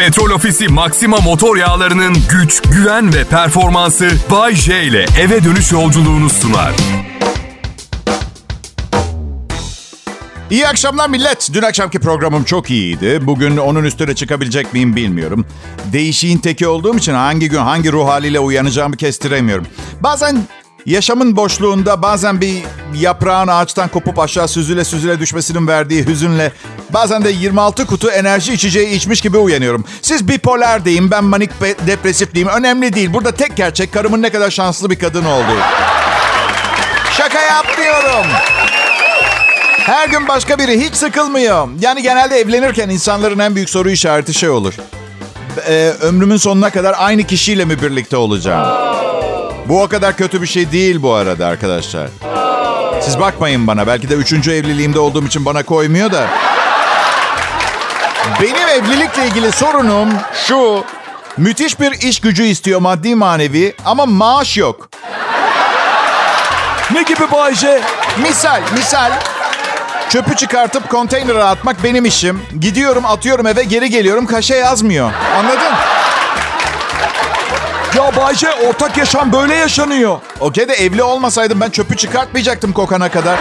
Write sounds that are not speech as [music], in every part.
Petrol Ofisi Maxima motor yağlarının güç, güven ve performansı Bay J ile eve dönüş yolculuğunu sunar. İyi akşamlar millet. Dün akşamki programım çok iyiydi. Bugün onun üstüne çıkabilecek miyim bilmiyorum. Değişiğin teki olduğum için hangi gün hangi ruh haliyle uyanacağımı kestiremiyorum. Bazen yaşamın boşluğunda bazen bir yaprağın ağaçtan kopup aşağı süzüle süzüle düşmesinin verdiği hüzünle bazen de 26 kutu enerji içeceği içmiş gibi uyanıyorum. Siz bipolar deyin ben manik depresif diyeyim önemli değil. Burada tek gerçek karımın ne kadar şanslı bir kadın olduğu. Şaka yapmıyorum. Her gün başka biri hiç sıkılmıyor. Yani genelde evlenirken insanların en büyük soru işareti şey olur. Ee, ömrümün sonuna kadar aynı kişiyle mi birlikte olacağım? Bu o kadar kötü bir şey değil bu arada arkadaşlar. Siz bakmayın bana. Belki de üçüncü evliliğimde olduğum için bana koymuyor da. Benim evlilikle ilgili sorunum şu. Müthiş bir iş gücü istiyor maddi manevi ama maaş yok. Ne gibi Bayce? Misal, misal Çöpü çıkartıp konteynere atmak benim işim. Gidiyorum, atıyorum eve, geri geliyorum. Kaşe yazmıyor. Anladın? Ya Bayce ortak yaşam böyle yaşanıyor. Okey de evli olmasaydım ben çöpü çıkartmayacaktım kokana kadar.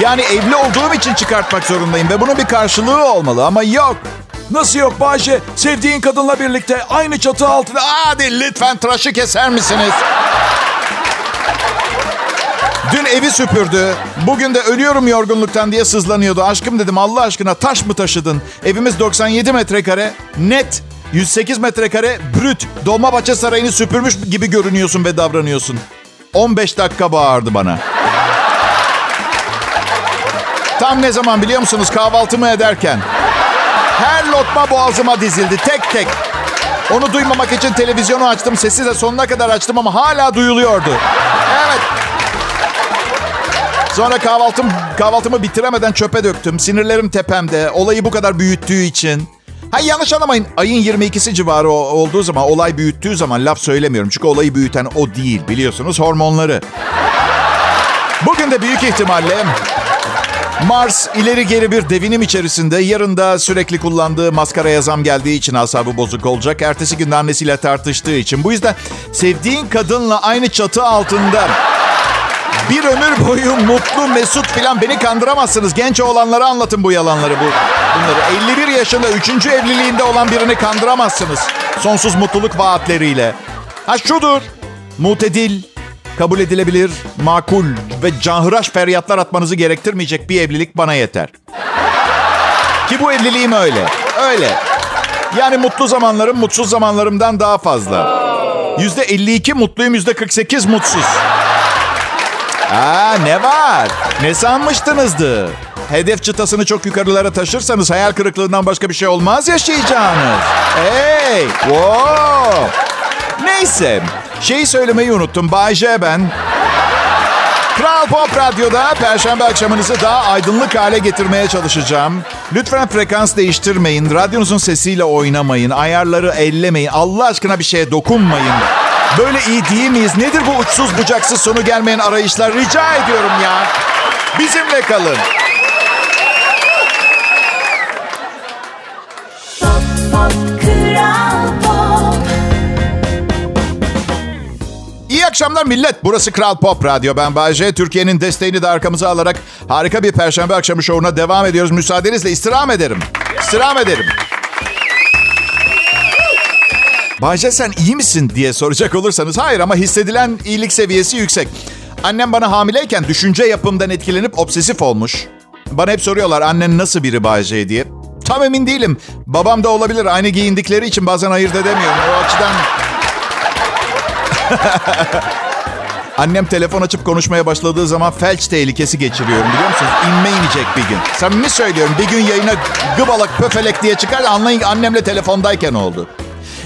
Yani evli olduğum için çıkartmak zorundayım ve bunun bir karşılığı olmalı ama yok. Nasıl yok Bayce? Sevdiğin kadınla birlikte aynı çatı altında... Hadi lütfen tıraşı keser misiniz? Dün evi süpürdü. Bugün de ölüyorum yorgunluktan diye sızlanıyordu. Aşkım dedim Allah aşkına taş mı taşıdın? Evimiz 97 metrekare. Net 108 metrekare brüt. Dolmabahçe Sarayı'nı süpürmüş gibi görünüyorsun ve davranıyorsun. 15 dakika bağırdı bana. Tam ne zaman biliyor musunuz kahvaltımı ederken? Her lokma boğazıma dizildi tek tek. Onu duymamak için televizyonu açtım. Sesi de sonuna kadar açtım ama hala duyuluyordu. Evet. Sonra kahvaltım kahvaltımı bitiremeden çöpe döktüm. Sinirlerim tepemde. Olayı bu kadar büyüttüğü için. Ha yanlış anlamayın. Ayın 22'si civarı olduğu zaman, olay büyüttüğü zaman laf söylemiyorum. Çünkü olayı büyüten o değil biliyorsunuz hormonları. Bugün de büyük ihtimalle Mars ileri geri bir devinim içerisinde. Yarın da sürekli kullandığı maskaraya zam geldiği için asabı bozuk olacak. Ertesi gün annesiyle tartıştığı için. Bu yüzden sevdiğin kadınla aynı çatı altında bir ömür boyu mutlu, mesut filan beni kandıramazsınız. Genç olanlara anlatın bu yalanları. Bu, bunları. 51 yaşında 3. evliliğinde olan birini kandıramazsınız. Sonsuz mutluluk vaatleriyle. Ha şudur. Mutedil, kabul edilebilir, makul ve canhıraş feryatlar atmanızı gerektirmeyecek bir evlilik bana yeter. Ki bu evliliğim öyle. Öyle. Yani mutlu zamanlarım mutsuz zamanlarımdan daha fazla. Yüzde 52 mutluyum, yüzde 48 mutsuz. Aa ne var? Ne sanmıştınızdı? Hedef çıtasını çok yukarılara taşırsanız hayal kırıklığından başka bir şey olmaz yaşayacağınız. Hey! Wow! Neyse. Şeyi söylemeyi unuttum. Bay J ben. Kral Pop Radyo'da Perşembe akşamınızı daha aydınlık hale getirmeye çalışacağım. Lütfen frekans değiştirmeyin. Radyonuzun sesiyle oynamayın. Ayarları ellemeyin. Allah aşkına bir şeye dokunmayın. Böyle iyi değil miyiz? Nedir bu uçsuz bucaksız sonu gelmeyen arayışlar? Rica ediyorum ya. Bizimle kalın. Akşamlar millet. Burası Kral Pop Radyo. Ben Bayece. Türkiye'nin desteğini de arkamıza alarak harika bir perşembe akşamı şovuna devam ediyoruz. Müsaadenizle istirham ederim. İstirham ederim. Bayce sen iyi misin diye soracak olursanız hayır ama hissedilen iyilik seviyesi yüksek. Annem bana hamileyken düşünce yapımdan etkilenip obsesif olmuş. Bana hep soruyorlar annen nasıl biri Bayce diye. Tam emin değilim. Babam da olabilir. Aynı giyindikleri için bazen ayırt edemiyorum. O açıdan... [laughs] Annem telefon açıp konuşmaya başladığı zaman felç tehlikesi geçiriyorum biliyor musunuz? İnme inecek bir gün. Samimi söylüyorum bir gün yayına gıbalak pöfelek diye çıkar anlayın annemle telefondayken oldu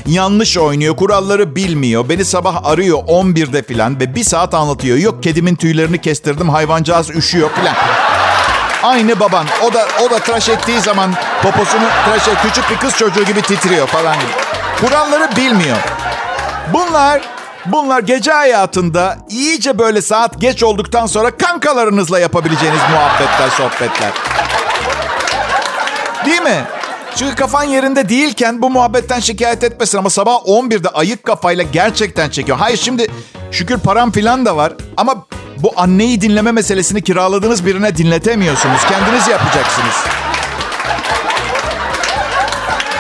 yanlış oynuyor, kuralları bilmiyor. Beni sabah arıyor 11'de filan ve bir saat anlatıyor. Yok kedimin tüylerini kestirdim, hayvancağız üşüyor filan. Aynı baban. O da o da tıraş ettiği zaman poposunu tıraş et, küçük bir kız çocuğu gibi titriyor falan gibi. Kuralları bilmiyor. Bunlar Bunlar gece hayatında iyice böyle saat geç olduktan sonra kankalarınızla yapabileceğiniz muhabbetler, sohbetler. Değil mi? Çünkü kafan yerinde değilken bu muhabbetten şikayet etmesin ama sabah 11'de ayık kafayla gerçekten çekiyor. Hayır şimdi şükür param filan da var ama bu anneyi dinleme meselesini kiraladığınız birine dinletemiyorsunuz. Kendiniz yapacaksınız.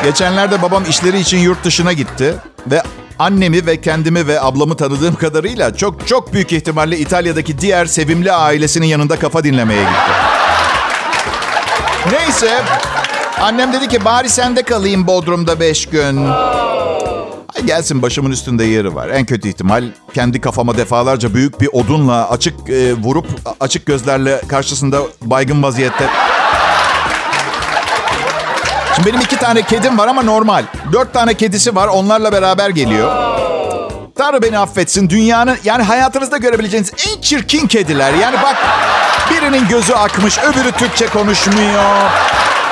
Geçenlerde babam işleri için yurt dışına gitti ve annemi ve kendimi ve ablamı tanıdığım kadarıyla çok çok büyük ihtimalle İtalya'daki diğer sevimli ailesinin yanında kafa dinlemeye gitti. Neyse annem dedi ki bari sende kalayım Bodrum'da beş gün. Ay gelsin başımın üstünde yeri var. En kötü ihtimal kendi kafama defalarca büyük bir odunla açık e, vurup açık gözlerle karşısında baygın vaziyette benim iki tane kedim var ama normal. Dört tane kedisi var onlarla beraber geliyor. Tanrı beni affetsin. Dünyanın yani hayatınızda görebileceğiniz en çirkin kediler. Yani bak birinin gözü akmış öbürü Türkçe konuşmuyor.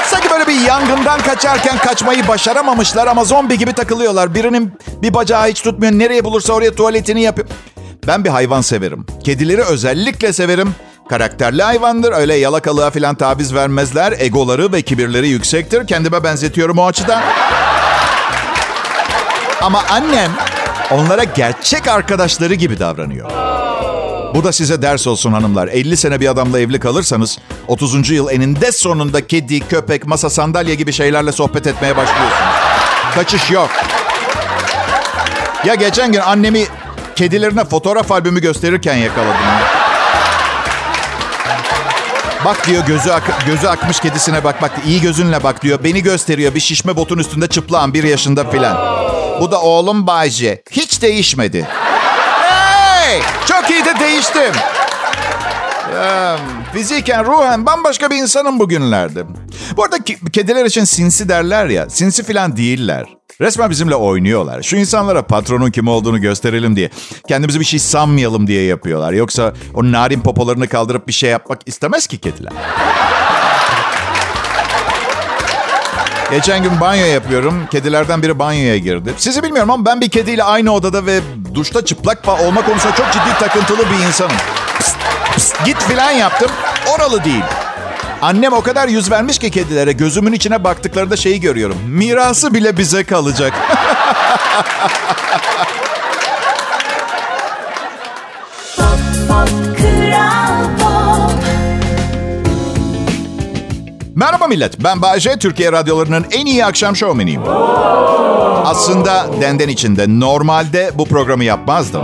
Sanki böyle bir yangından kaçarken kaçmayı başaramamışlar ama zombi gibi takılıyorlar. Birinin bir bacağı hiç tutmuyor. Nereye bulursa oraya tuvaletini yapıyor. Ben bir hayvan severim. Kedileri özellikle severim. Karakterli hayvandır. Öyle yalakalığa falan taviz vermezler. Egoları ve kibirleri yüksektir. Kendime benzetiyorum o açıdan. Ama annem onlara gerçek arkadaşları gibi davranıyor. Bu da size ders olsun hanımlar. 50 sene bir adamla evli kalırsanız 30. yıl eninde sonunda kedi, köpek, masa, sandalye gibi şeylerle sohbet etmeye başlıyorsunuz. Kaçış yok. Ya geçen gün annemi kedilerine fotoğraf albümü gösterirken yakaladım. Bak diyor gözü ak- gözü akmış kedisine bak bak iyi gözünle bak diyor. Beni gösteriyor bir şişme botun üstünde çıplağım bir yaşında filan. Bu da oğlum Bayce. Hiç değişmedi. Hey! Çok iyi de değiştim. Ya, fiziken, ruhen bambaşka bir insanım bugünlerde. Bu arada kediler için sinsi derler ya. Sinsi filan değiller. Resmen bizimle oynuyorlar. Şu insanlara patronun kim olduğunu gösterelim diye. Kendimizi bir şey sanmayalım diye yapıyorlar. Yoksa o narin popolarını kaldırıp bir şey yapmak istemez ki kediler. Geçen gün banyo yapıyorum. Kedilerden biri banyoya girdi. Sizi bilmiyorum ama ben bir kediyle aynı odada ve duşta çıplak olma konusunda çok ciddi takıntılı bir insanım. Pst, pst, git filan yaptım. Oralı değil. Annem o kadar yüz vermiş ki kedilere gözümün içine baktıklarında şeyi görüyorum. Mirası bile bize kalacak. [laughs] Merhaba millet. Ben Bayece. Türkiye radyolarının en iyi akşam şovmeniyim. Aslında denden içinde normalde bu programı yapmazdım.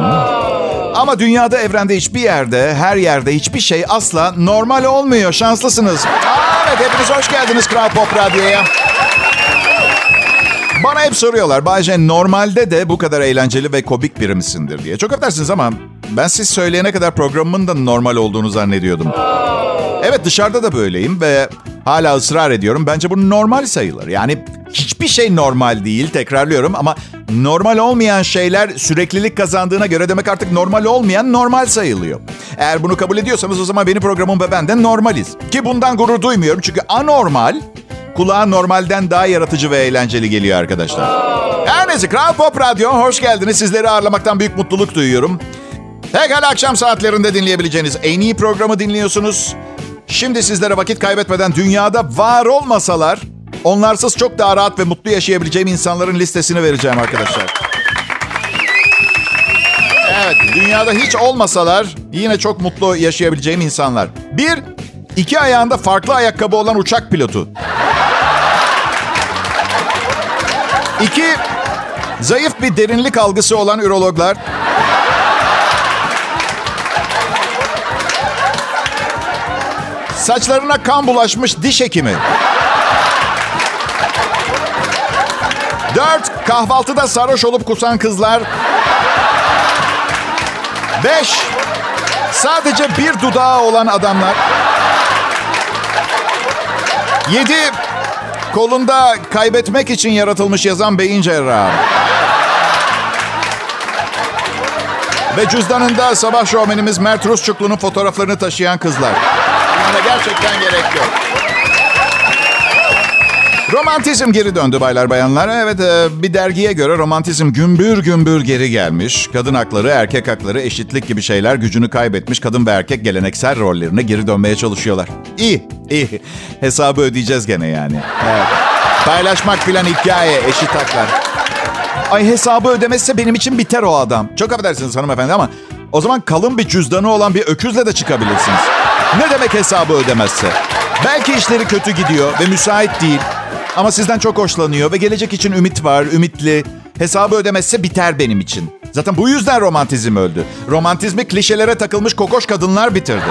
Ama dünyada, evrende hiçbir yerde, her yerde hiçbir şey asla normal olmuyor. Şanslısınız. Aa, evet, hepiniz hoş geldiniz Kral Pop Radyo'ya. Bana hep soruyorlar Bayce normalde de bu kadar eğlenceli ve komik biri misindir diye. Çok affedersiniz ama ben siz söyleyene kadar programımın da normal olduğunu zannediyordum. Evet dışarıda da böyleyim ve hala ısrar ediyorum. Bence bu normal sayılır. Yani hiçbir şey normal değil tekrarlıyorum ama normal olmayan şeyler süreklilik kazandığına göre demek artık normal olmayan normal sayılıyor. Eğer bunu kabul ediyorsanız o zaman benim programım ve ben de normaliz. Ki bundan gurur duymuyorum çünkü anormal kulağa normalden daha yaratıcı ve eğlenceli geliyor arkadaşlar. Her neyse Kral Pop Radyo hoş geldiniz. Sizleri ağırlamaktan büyük mutluluk duyuyorum. Pekala akşam saatlerinde dinleyebileceğiniz en iyi programı dinliyorsunuz. Şimdi sizlere vakit kaybetmeden dünyada var olmasalar onlarsız çok daha rahat ve mutlu yaşayabileceğim insanların listesini vereceğim arkadaşlar. Evet, dünyada hiç olmasalar yine çok mutlu yaşayabileceğim insanlar. Bir, iki ayağında farklı ayakkabı olan uçak pilotu. İki, zayıf bir derinlik algısı olan ürologlar. Saçlarına kan bulaşmış diş hekimi. Dört, kahvaltıda sarhoş olup kusan kızlar. Beş, sadece bir dudağı olan adamlar. Yedi, kolunda kaybetmek için yaratılmış yazan beyin cerrahı. Ve cüzdanında sabah şovmenimiz Mert Rusçuklu'nun fotoğraflarını taşıyan kızlar. Buna gerçekten gerek yok. Romantizm geri döndü baylar bayanlar. Evet e, bir dergiye göre romantizm gümbür gümbür geri gelmiş. Kadın hakları, erkek hakları, eşitlik gibi şeyler gücünü kaybetmiş. Kadın ve erkek geleneksel rollerine geri dönmeye çalışıyorlar. İyi, iyi. [laughs] Hesabı ödeyeceğiz gene yani. Evet. Paylaşmak filan hikaye, eşit haklar. Ay hesabı ödemezse benim için biter o adam. Çok affedersiniz hanımefendi ama o zaman kalın bir cüzdanı olan bir öküzle de çıkabilirsiniz. Ne demek hesabı ödemezse? Belki işleri kötü gidiyor ve müsait değil. Ama sizden çok hoşlanıyor ve gelecek için ümit var, ümitli. Hesabı ödemezse biter benim için. Zaten bu yüzden romantizm öldü. Romantizmi klişelere takılmış kokoş kadınlar bitirdi.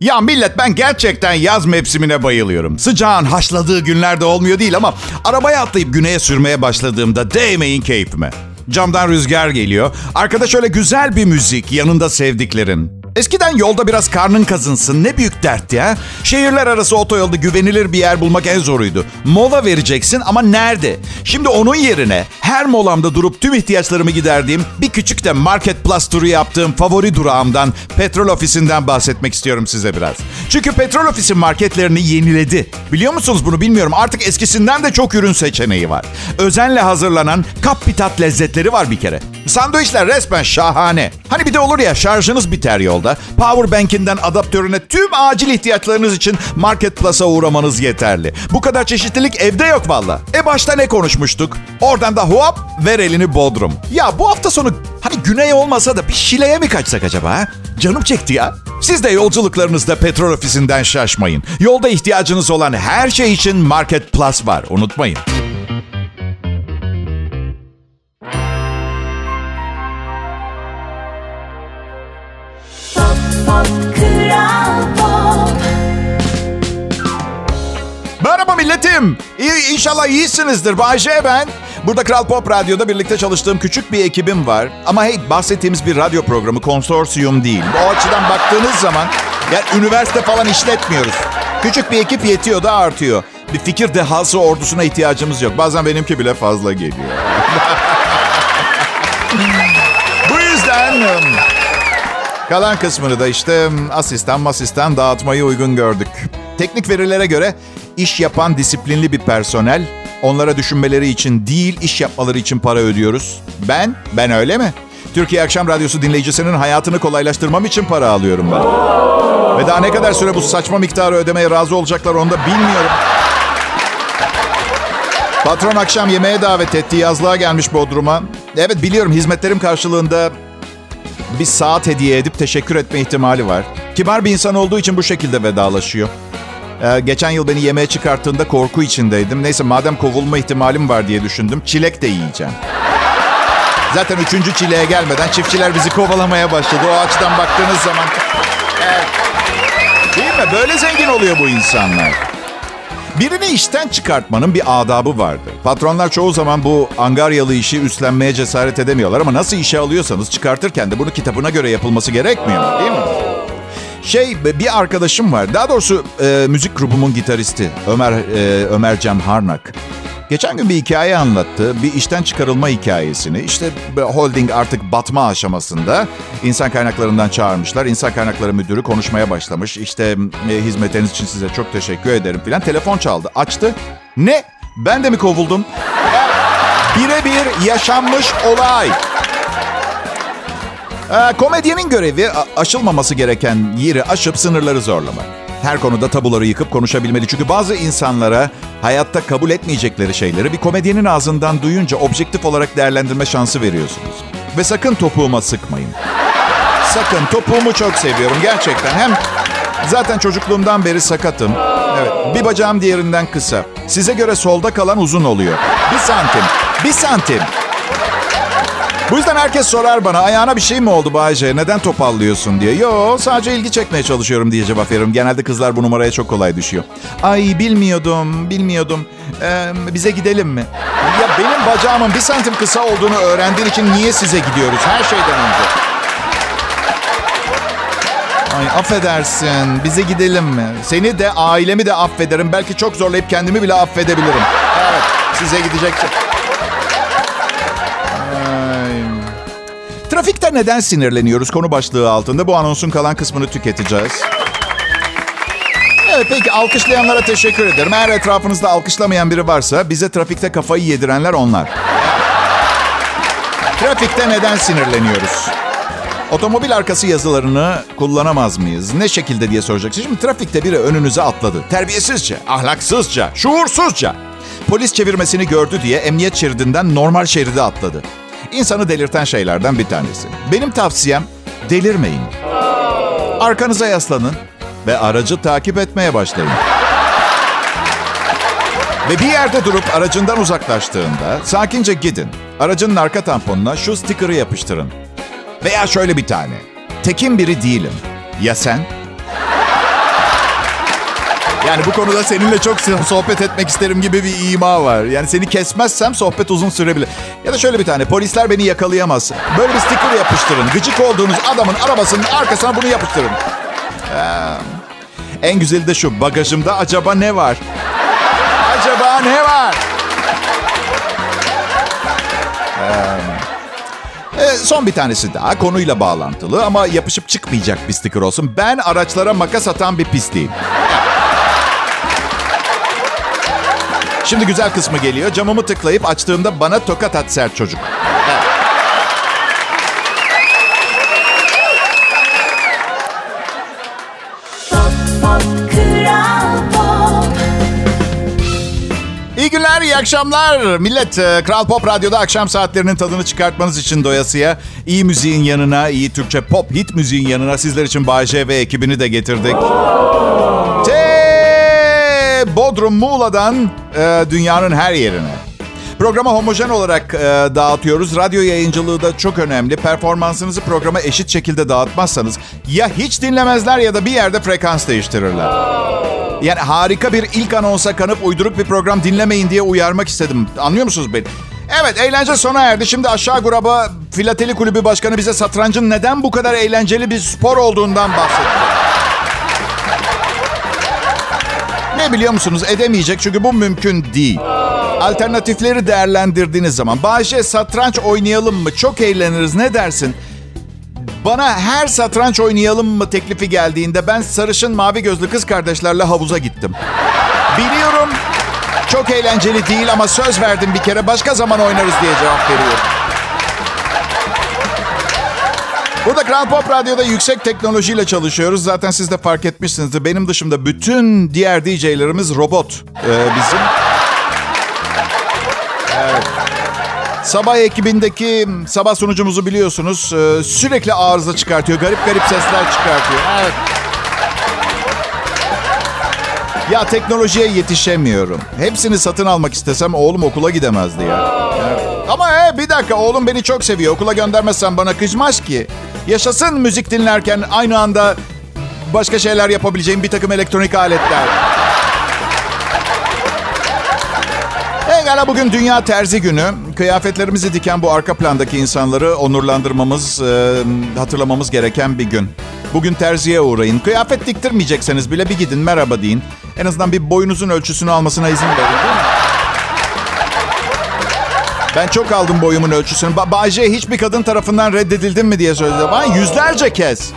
Ya millet ben gerçekten yaz mevsimine bayılıyorum. Sıcağın haşladığı günlerde olmuyor değil ama arabaya atlayıp güneye sürmeye başladığımda değmeyin keyfime. Camdan rüzgar geliyor. Arkada şöyle güzel bir müzik, yanında sevdiklerin. Eskiden yolda biraz karnın kazınsın ne büyük dert ya. Şehirler arası otoyolda güvenilir bir yer bulmak en zoruydu. Mola vereceksin ama nerede? Şimdi onun yerine her molamda durup tüm ihtiyaçlarımı giderdiğim bir küçük de Market Plus turu yaptığım favori durağımdan petrol ofisinden bahsetmek istiyorum size biraz. Çünkü petrol ofisi marketlerini yeniledi. Biliyor musunuz bunu bilmiyorum. Artık eskisinden de çok ürün seçeneği var. Özenle hazırlanan kap pitat lezzetleri var bir kere. Sandviçler resmen şahane. Hani bir de olur ya şarjınız biter yolda. Powerbank'inden adaptörüne tüm acil ihtiyaçlarınız için Market Plus'a uğramanız yeterli. Bu kadar çeşitlilik evde yok valla. E başta ne konuşmuştuk? Oradan da hop ver elini Bodrum. Ya bu hafta sonu hani güney olmasa da bir Şile'ye mi kaçsak acaba? Ha? Canım çekti ya. Siz de yolculuklarınızda petrol ofisinden şaşmayın. Yolda ihtiyacınız olan her şey için Market Plus var. Unutmayın. Merhaba milletim. İyi, inşallah iyisinizdir. Bayce ben. Burada Kral Pop Radyo'da birlikte çalıştığım küçük bir ekibim var. Ama hey bahsettiğimiz bir radyo programı konsorsiyum değil. O açıdan baktığınız zaman yani üniversite falan işletmiyoruz. Küçük bir ekip yetiyor da artıyor. Bir fikir dehası ordusuna ihtiyacımız yok. Bazen benimki bile fazla geliyor. [laughs] Bu yüzden kalan kısmını da işte asistan masistan dağıtmayı uygun gördük. Teknik verilere göre iş yapan disiplinli bir personel. Onlara düşünmeleri için değil, iş yapmaları için para ödüyoruz. Ben, ben öyle mi? Türkiye Akşam Radyosu dinleyicisinin hayatını kolaylaştırmam için para alıyorum ben. Ve daha ne kadar süre bu saçma miktarı ödemeye razı olacaklar onu da bilmiyorum. Patron akşam yemeğe davet etti. Yazlığa gelmiş Bodrum'a. Evet biliyorum hizmetlerim karşılığında bir saat hediye edip teşekkür etme ihtimali var. Kibar bir insan olduğu için bu şekilde vedalaşıyor. Ee, geçen yıl beni yemeğe çıkarttığında korku içindeydim. Neyse madem kovulma ihtimalim var diye düşündüm. Çilek de yiyeceğim. Zaten üçüncü çileğe gelmeden çiftçiler bizi kovalamaya başladı. O açıdan baktığınız zaman... Evet. Değil mi? Böyle zengin oluyor bu insanlar. Birini işten çıkartmanın bir adabı vardır. Patronlar çoğu zaman bu angaryalı işi üstlenmeye cesaret edemiyorlar ama nasıl işe alıyorsanız çıkartırken de bunu kitabına göre yapılması gerekmiyor değil mi? Şey bir arkadaşım var. Daha doğrusu e, müzik grubumun gitaristi Ömer e, Ömer Can Harnak. Geçen gün bir hikaye anlattı. Bir işten çıkarılma hikayesini. İşte holding artık batma aşamasında. İnsan kaynaklarından çağırmışlar. İnsan kaynakları müdürü konuşmaya başlamış. İşte e, hizmetiniz için size çok teşekkür ederim filan. Telefon çaldı. Açtı. Ne? Ben de mi kovuldum? Birebir yaşanmış olay. Ee, komedyenin görevi aşılmaması gereken yeri aşıp sınırları zorlamak. Her konuda tabuları yıkıp konuşabilmeli. Çünkü bazı insanlara hayatta kabul etmeyecekleri şeyleri bir komedyenin ağzından duyunca objektif olarak değerlendirme şansı veriyorsunuz. Ve sakın topuğuma sıkmayın. Sakın topuğumu çok seviyorum gerçekten. Hem zaten çocukluğumdan beri sakatım. Evet bir bacağım diğerinden kısa. Size göre solda kalan uzun oluyor. Bir santim. Bir santim. Bu yüzden herkes sorar bana ayağına bir şey mi oldu Bayce? Neden topallıyorsun diye. Yo sadece ilgi çekmeye çalışıyorum diye cevap veririm. Genelde kızlar bu numaraya çok kolay düşüyor. Ay bilmiyordum, bilmiyordum. Ee, bize gidelim mi? Ya benim bacağımın bir santim kısa olduğunu öğrendiğin için niye size gidiyoruz her şeyden önce? Ay affedersin. Bize gidelim mi? Seni de ailemi de affederim. Belki çok zorlayıp kendimi bile affedebilirim. Evet size gideceksin. Trafikte neden sinirleniyoruz konu başlığı altında bu anonsun kalan kısmını tüketeceğiz. Evet peki alkışlayanlara teşekkür ederim. Eğer etrafınızda alkışlamayan biri varsa bize trafikte kafayı yedirenler onlar. Trafikte neden sinirleniyoruz? Otomobil arkası yazılarını kullanamaz mıyız? Ne şekilde diye soracaksın. Şimdi trafikte biri önünüze atladı. Terbiyesizce, ahlaksızca, şuursuzca. Polis çevirmesini gördü diye emniyet şeridinden normal şeride atladı. İnsanı delirten şeylerden bir tanesi. Benim tavsiyem delirmeyin. Arkanıza yaslanın ve aracı takip etmeye başlayın. Ve bir yerde durup aracından uzaklaştığında sakince gidin. Aracının arka tamponuna şu sticker'ı yapıştırın. Veya şöyle bir tane. Tekin biri değilim. Ya sen? Yani bu konuda seninle çok sohbet etmek isterim gibi bir ima var. Yani seni kesmezsem sohbet uzun sürebilir. Ya da şöyle bir tane. Polisler beni yakalayamaz. Böyle bir sticker yapıştırın. Gıcık olduğunuz adamın arabasının arkasına bunu yapıştırın. Ee, en güzeli de şu. Bagajımda acaba ne var? Acaba ne var? Ee, e, son bir tanesi daha konuyla bağlantılı ama yapışıp çıkmayacak bir sticker olsun. Ben araçlara makas atan bir pisliğim. Şimdi güzel kısmı geliyor. Camımı tıklayıp açtığımda bana tokat at sert çocuk. İyi günler, iyi akşamlar. Millet, e, Kral Pop Radyo'da akşam saatlerinin tadını çıkartmanız için doyasıya iyi müziğin yanına, iyi Türkçe pop hit müziğin yanına sizler için Bayece ve ekibini de getirdik. Te Bodrum, Muğla'dan e, dünyanın her yerine. Programı homojen olarak e, dağıtıyoruz. Radyo yayıncılığı da çok önemli. Performansınızı programa eşit şekilde dağıtmazsanız ya hiç dinlemezler ya da bir yerde frekans değiştirirler. Yani harika bir ilk anonsa kanıp uyduruk bir program dinlemeyin diye uyarmak istedim. Anlıyor musunuz beni? Evet eğlence sona erdi. Şimdi aşağı gruba Filateli Kulübü Başkanı bize satrancın neden bu kadar eğlenceli bir spor olduğundan bahsetti. Ne biliyor musunuz? Edemeyecek çünkü bu mümkün değil. Alternatifleri değerlendirdiğiniz zaman. Bayşe satranç oynayalım mı? Çok eğleniriz. Ne dersin? Bana her satranç oynayalım mı teklifi geldiğinde ben sarışın mavi gözlü kız kardeşlerle havuza gittim. Biliyorum çok eğlenceli değil ama söz verdim bir kere başka zaman oynarız diye cevap veriyorum. Burada Kral Pop Radyo'da yüksek teknolojiyle çalışıyoruz. Zaten siz de fark etmişsinizdir. Benim dışımda bütün diğer DJ'lerimiz robot ee, bizim. Evet. Sabah ekibindeki sabah sunucumuzu biliyorsunuz. Ee, sürekli arıza çıkartıyor. Garip garip sesler çıkartıyor. Evet. Ya teknolojiye yetişemiyorum. Hepsini satın almak istesem oğlum okula gidemezdi ya. Evet. Ama he, bir dakika oğlum beni çok seviyor. Okula göndermezsen bana kızmaz ki. Yaşasın müzik dinlerken aynı anda başka şeyler yapabileceğim bir takım elektronik aletler. Pekala bugün Dünya Terzi Günü. Kıyafetlerimizi diken bu arka plandaki insanları onurlandırmamız, e, hatırlamamız gereken bir gün. Bugün terziye uğrayın. Kıyafet diktirmeyecekseniz bile bir gidin merhaba deyin. En azından bir boyunuzun ölçüsünü almasına izin verin? Ben çok aldım boyumun ölçüsünü. Ba Bayce hiçbir kadın tarafından reddedildin mi diye söyledi. Bana yüzlerce kez.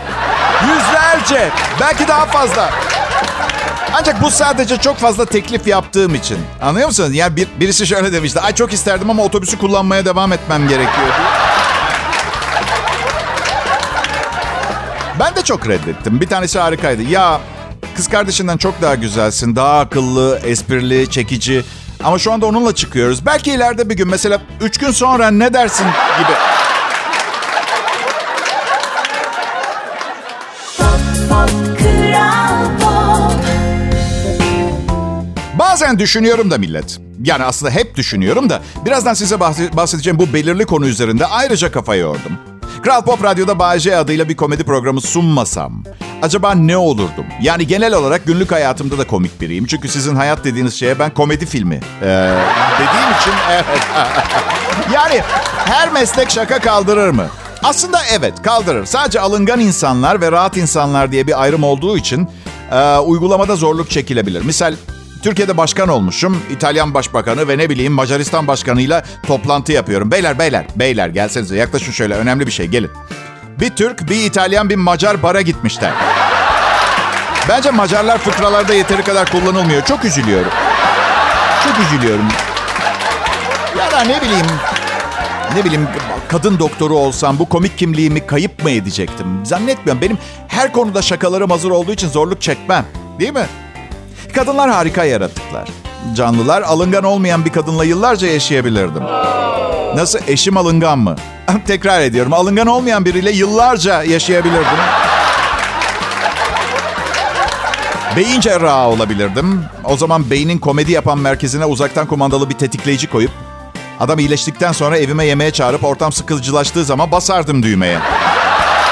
Yüzlerce. Belki daha fazla. Ancak bu sadece çok fazla teklif yaptığım için. Anlıyor musunuz? Yani bir, birisi şöyle demişti. Ay çok isterdim ama otobüsü kullanmaya devam etmem gerekiyor Ben de çok reddettim. Bir tanesi harikaydı. Ya kız kardeşinden çok daha güzelsin. Daha akıllı, esprili, çekici. Ama şu anda onunla çıkıyoruz. Belki ileride bir gün mesela üç gün sonra ne dersin gibi. Bazen düşünüyorum da millet. Yani aslında hep düşünüyorum da birazdan size bahsedeceğim bu belirli konu üzerinde ayrıca kafa yordum. Kral Pop Radyo'da Bağcay adıyla bir komedi programı sunmasam acaba ne olurdum? Yani genel olarak günlük hayatımda da komik biriyim. Çünkü sizin hayat dediğiniz şeye ben komedi filmi ee, dediğim için [laughs] evet. yani her meslek şaka kaldırır mı? Aslında evet kaldırır. Sadece alıngan insanlar ve rahat insanlar diye bir ayrım olduğu için e, uygulamada zorluk çekilebilir. Misal Türkiye'de başkan olmuşum. İtalyan başbakanı ve ne bileyim Macaristan başkanıyla toplantı yapıyorum. Beyler beyler beyler gelsenize yaklaşın şöyle önemli bir şey gelin. Bir Türk, bir İtalyan, bir Macar bara gitmişler. Bence Macarlar fıkralarda yeteri kadar kullanılmıyor. Çok üzülüyorum. Çok üzülüyorum. Ya da ne bileyim ne bileyim kadın doktoru olsam bu komik kimliğimi kayıp mı edecektim? Zannetmiyorum. Benim her konuda şakalarım hazır olduğu için zorluk çekmem. Değil mi? Kadınlar harika yaratıklar. Canlılar alıngan olmayan bir kadınla yıllarca yaşayabilirdim. Nasıl? Eşim alıngan mı? [laughs] Tekrar ediyorum. Alıngan olmayan biriyle yıllarca yaşayabilirdim. Beyin cerrahı olabilirdim. O zaman beynin komedi yapan merkezine uzaktan kumandalı bir tetikleyici koyup adam iyileştikten sonra evime yemeğe çağırıp ortam sıkıcılaştığı zaman basardım düğmeye.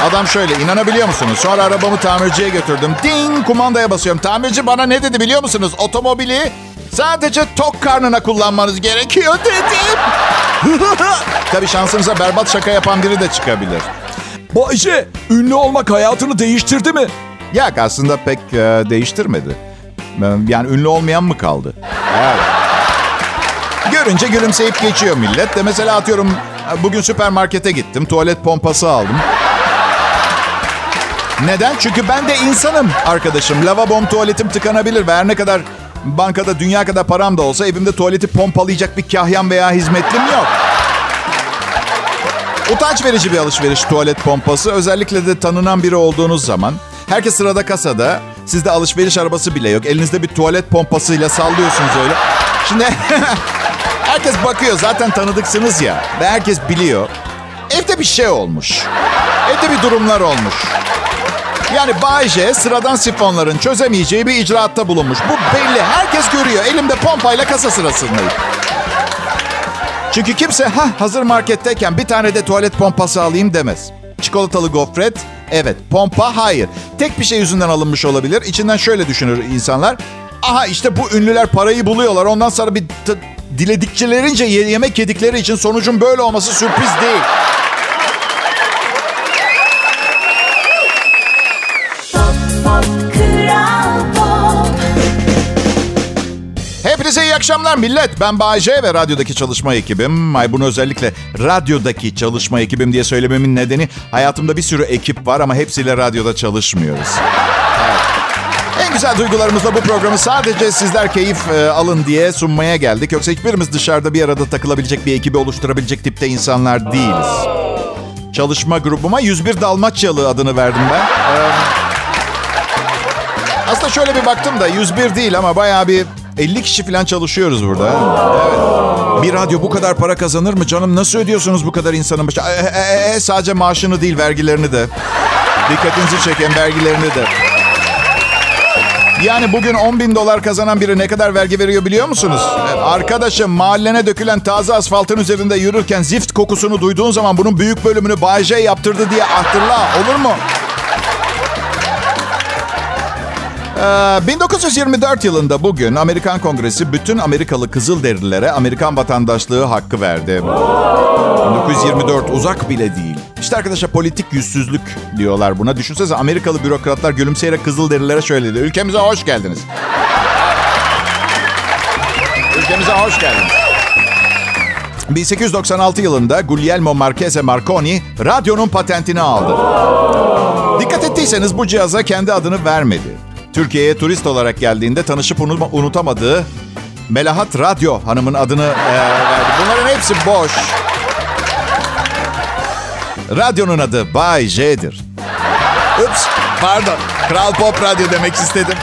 Adam şöyle inanabiliyor musunuz? Sonra arabamı tamirciye götürdüm. Ding kumandaya basıyorum. Tamirci bana ne dedi biliyor musunuz? Otomobili sadece tok karnına kullanmanız gerekiyor dedim. [laughs] Tabii şansınıza berbat şaka yapan biri de çıkabilir. Bayce, ünlü olmak hayatını değiştirdi mi? Ya aslında pek e, değiştirmedi. E, Yani ünlü olmayan mı kaldı? Evet. Görünce gülümseyip geçiyor millet de. Mesela atıyorum e, bugün süpermarkete gittim. Tuvalet pompası aldım. Neden? Çünkü ben de insanım arkadaşım. Lavabom tuvaletim tıkanabilir ve her ne kadar bankada dünya kadar param da olsa evimde tuvaleti pompalayacak bir kahyan veya hizmetlim yok. Utanç verici bir alışveriş tuvalet pompası. Özellikle de tanınan biri olduğunuz zaman. Herkes sırada kasada. Sizde alışveriş arabası bile yok. Elinizde bir tuvalet pompasıyla sallıyorsunuz öyle. Şimdi [laughs] herkes bakıyor. Zaten tanıdıksınız ya. Ve herkes biliyor. Evde bir şey olmuş. Evde bir durumlar olmuş. Yani Bay J sıradan sifonların çözemeyeceği bir icraatta bulunmuş. Bu belli. Herkes görüyor. Elimde pompayla kasa sırasındayım. Çünkü kimse ha hazır marketteyken bir tane de tuvalet pompası alayım demez. Çikolatalı gofret, evet. Pompa, hayır. Tek bir şey yüzünden alınmış olabilir. İçinden şöyle düşünür insanlar. Aha işte bu ünlüler parayı buluyorlar. Ondan sonra bir diledikçilerince ye- yemek yedikleri için sonucun böyle olması sürpriz değil. Hepinize iyi akşamlar millet. Ben Bayece ve radyodaki çalışma ekibim. Ay bunu özellikle radyodaki çalışma ekibim diye söylememin nedeni hayatımda bir sürü ekip var ama hepsiyle radyoda çalışmıyoruz. Evet. En güzel duygularımızla bu programı sadece sizler keyif e, alın diye sunmaya geldik. Yoksa hiçbirimiz dışarıda bir arada takılabilecek bir ekibi oluşturabilecek tipte insanlar değiliz. Çalışma grubuma 101 Dalmaçyalı adını verdim ben. Ee, aslında şöyle bir baktım da 101 değil ama bayağı bir 50 kişi falan çalışıyoruz burada. Evet. Bir radyo bu kadar para kazanır mı canım? Nasıl ödüyorsunuz bu kadar insanın başı? E, e, e, sadece maaşını değil vergilerini de. Dikkatinizi çeken vergilerini de. Yani bugün 10 bin dolar kazanan biri ne kadar vergi veriyor biliyor musunuz? E, Arkadaşım mahallene dökülen taze asfaltın üzerinde yürürken zift kokusunu duyduğun zaman bunun büyük bölümünü Bay J yaptırdı diye hatırla olur mu? Ee, 1924 yılında bugün Amerikan Kongresi bütün Amerikalı Kızılderililere Amerikan vatandaşlığı hakkı verdi. 1924 uzak bile değil. İşte arkadaşlar politik yüzsüzlük diyorlar buna. Düşünsenize Amerikalı bürokratlar gülümseyerek Kızılderililere şöyle dedi. Ülkemize hoş geldiniz. Ülkemize hoş geldiniz. 1896 yılında Guglielmo Marchese Marconi radyonun patentini aldı. Dikkat ettiyseniz bu cihaza kendi adını vermedi. Türkiye'ye turist olarak geldiğinde tanışıp unutamadığı Melahat Radyo hanımın adını e, verdi. Bunların hepsi boş. Radyonun adı Bay J'dir. Ups, pardon. Kral Pop Radyo demek istedim.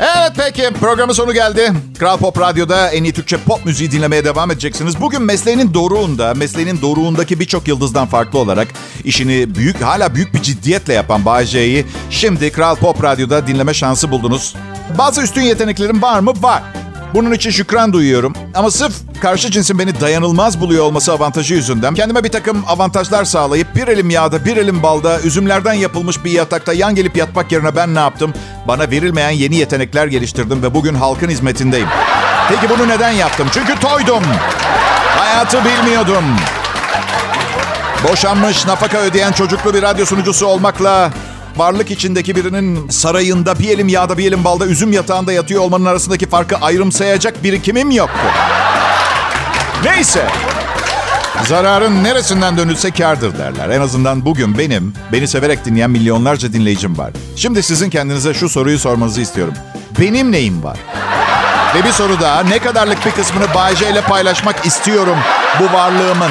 Evet peki programın sonu geldi. Kral Pop Radyo'da en iyi Türkçe pop müziği dinlemeye devam edeceksiniz. Bugün mesleğinin doruğunda, mesleğinin doruğundaki birçok yıldızdan farklı olarak işini büyük, hala büyük bir ciddiyetle yapan Bay J'yi şimdi Kral Pop Radyo'da dinleme şansı buldunuz. Bazı üstün yeteneklerim var mı? Var. Bunun için şükran duyuyorum. Ama sırf karşı cinsin beni dayanılmaz buluyor olması avantajı yüzünden kendime bir takım avantajlar sağlayıp bir elim yağda bir elim balda üzümlerden yapılmış bir yatakta yan gelip yatmak yerine ben ne yaptım? Bana verilmeyen yeni yetenekler geliştirdim ve bugün halkın hizmetindeyim. Peki bunu neden yaptım? Çünkü toydum. Hayatı bilmiyordum. Boşanmış, nafaka ödeyen çocuklu bir radyo sunucusu olmakla varlık içindeki birinin sarayında bir elim yağda bir elim balda üzüm yatağında yatıyor olmanın arasındaki farkı ayrımsayacak birikimim yoktu. Neyse. Zararın neresinden dönülse kardır derler. En azından bugün benim, beni severek dinleyen milyonlarca dinleyicim var. Şimdi sizin kendinize şu soruyu sormanızı istiyorum. Benim neyim var? Ve bir soru daha. Ne kadarlık bir kısmını Bayce ile paylaşmak istiyorum bu varlığımın?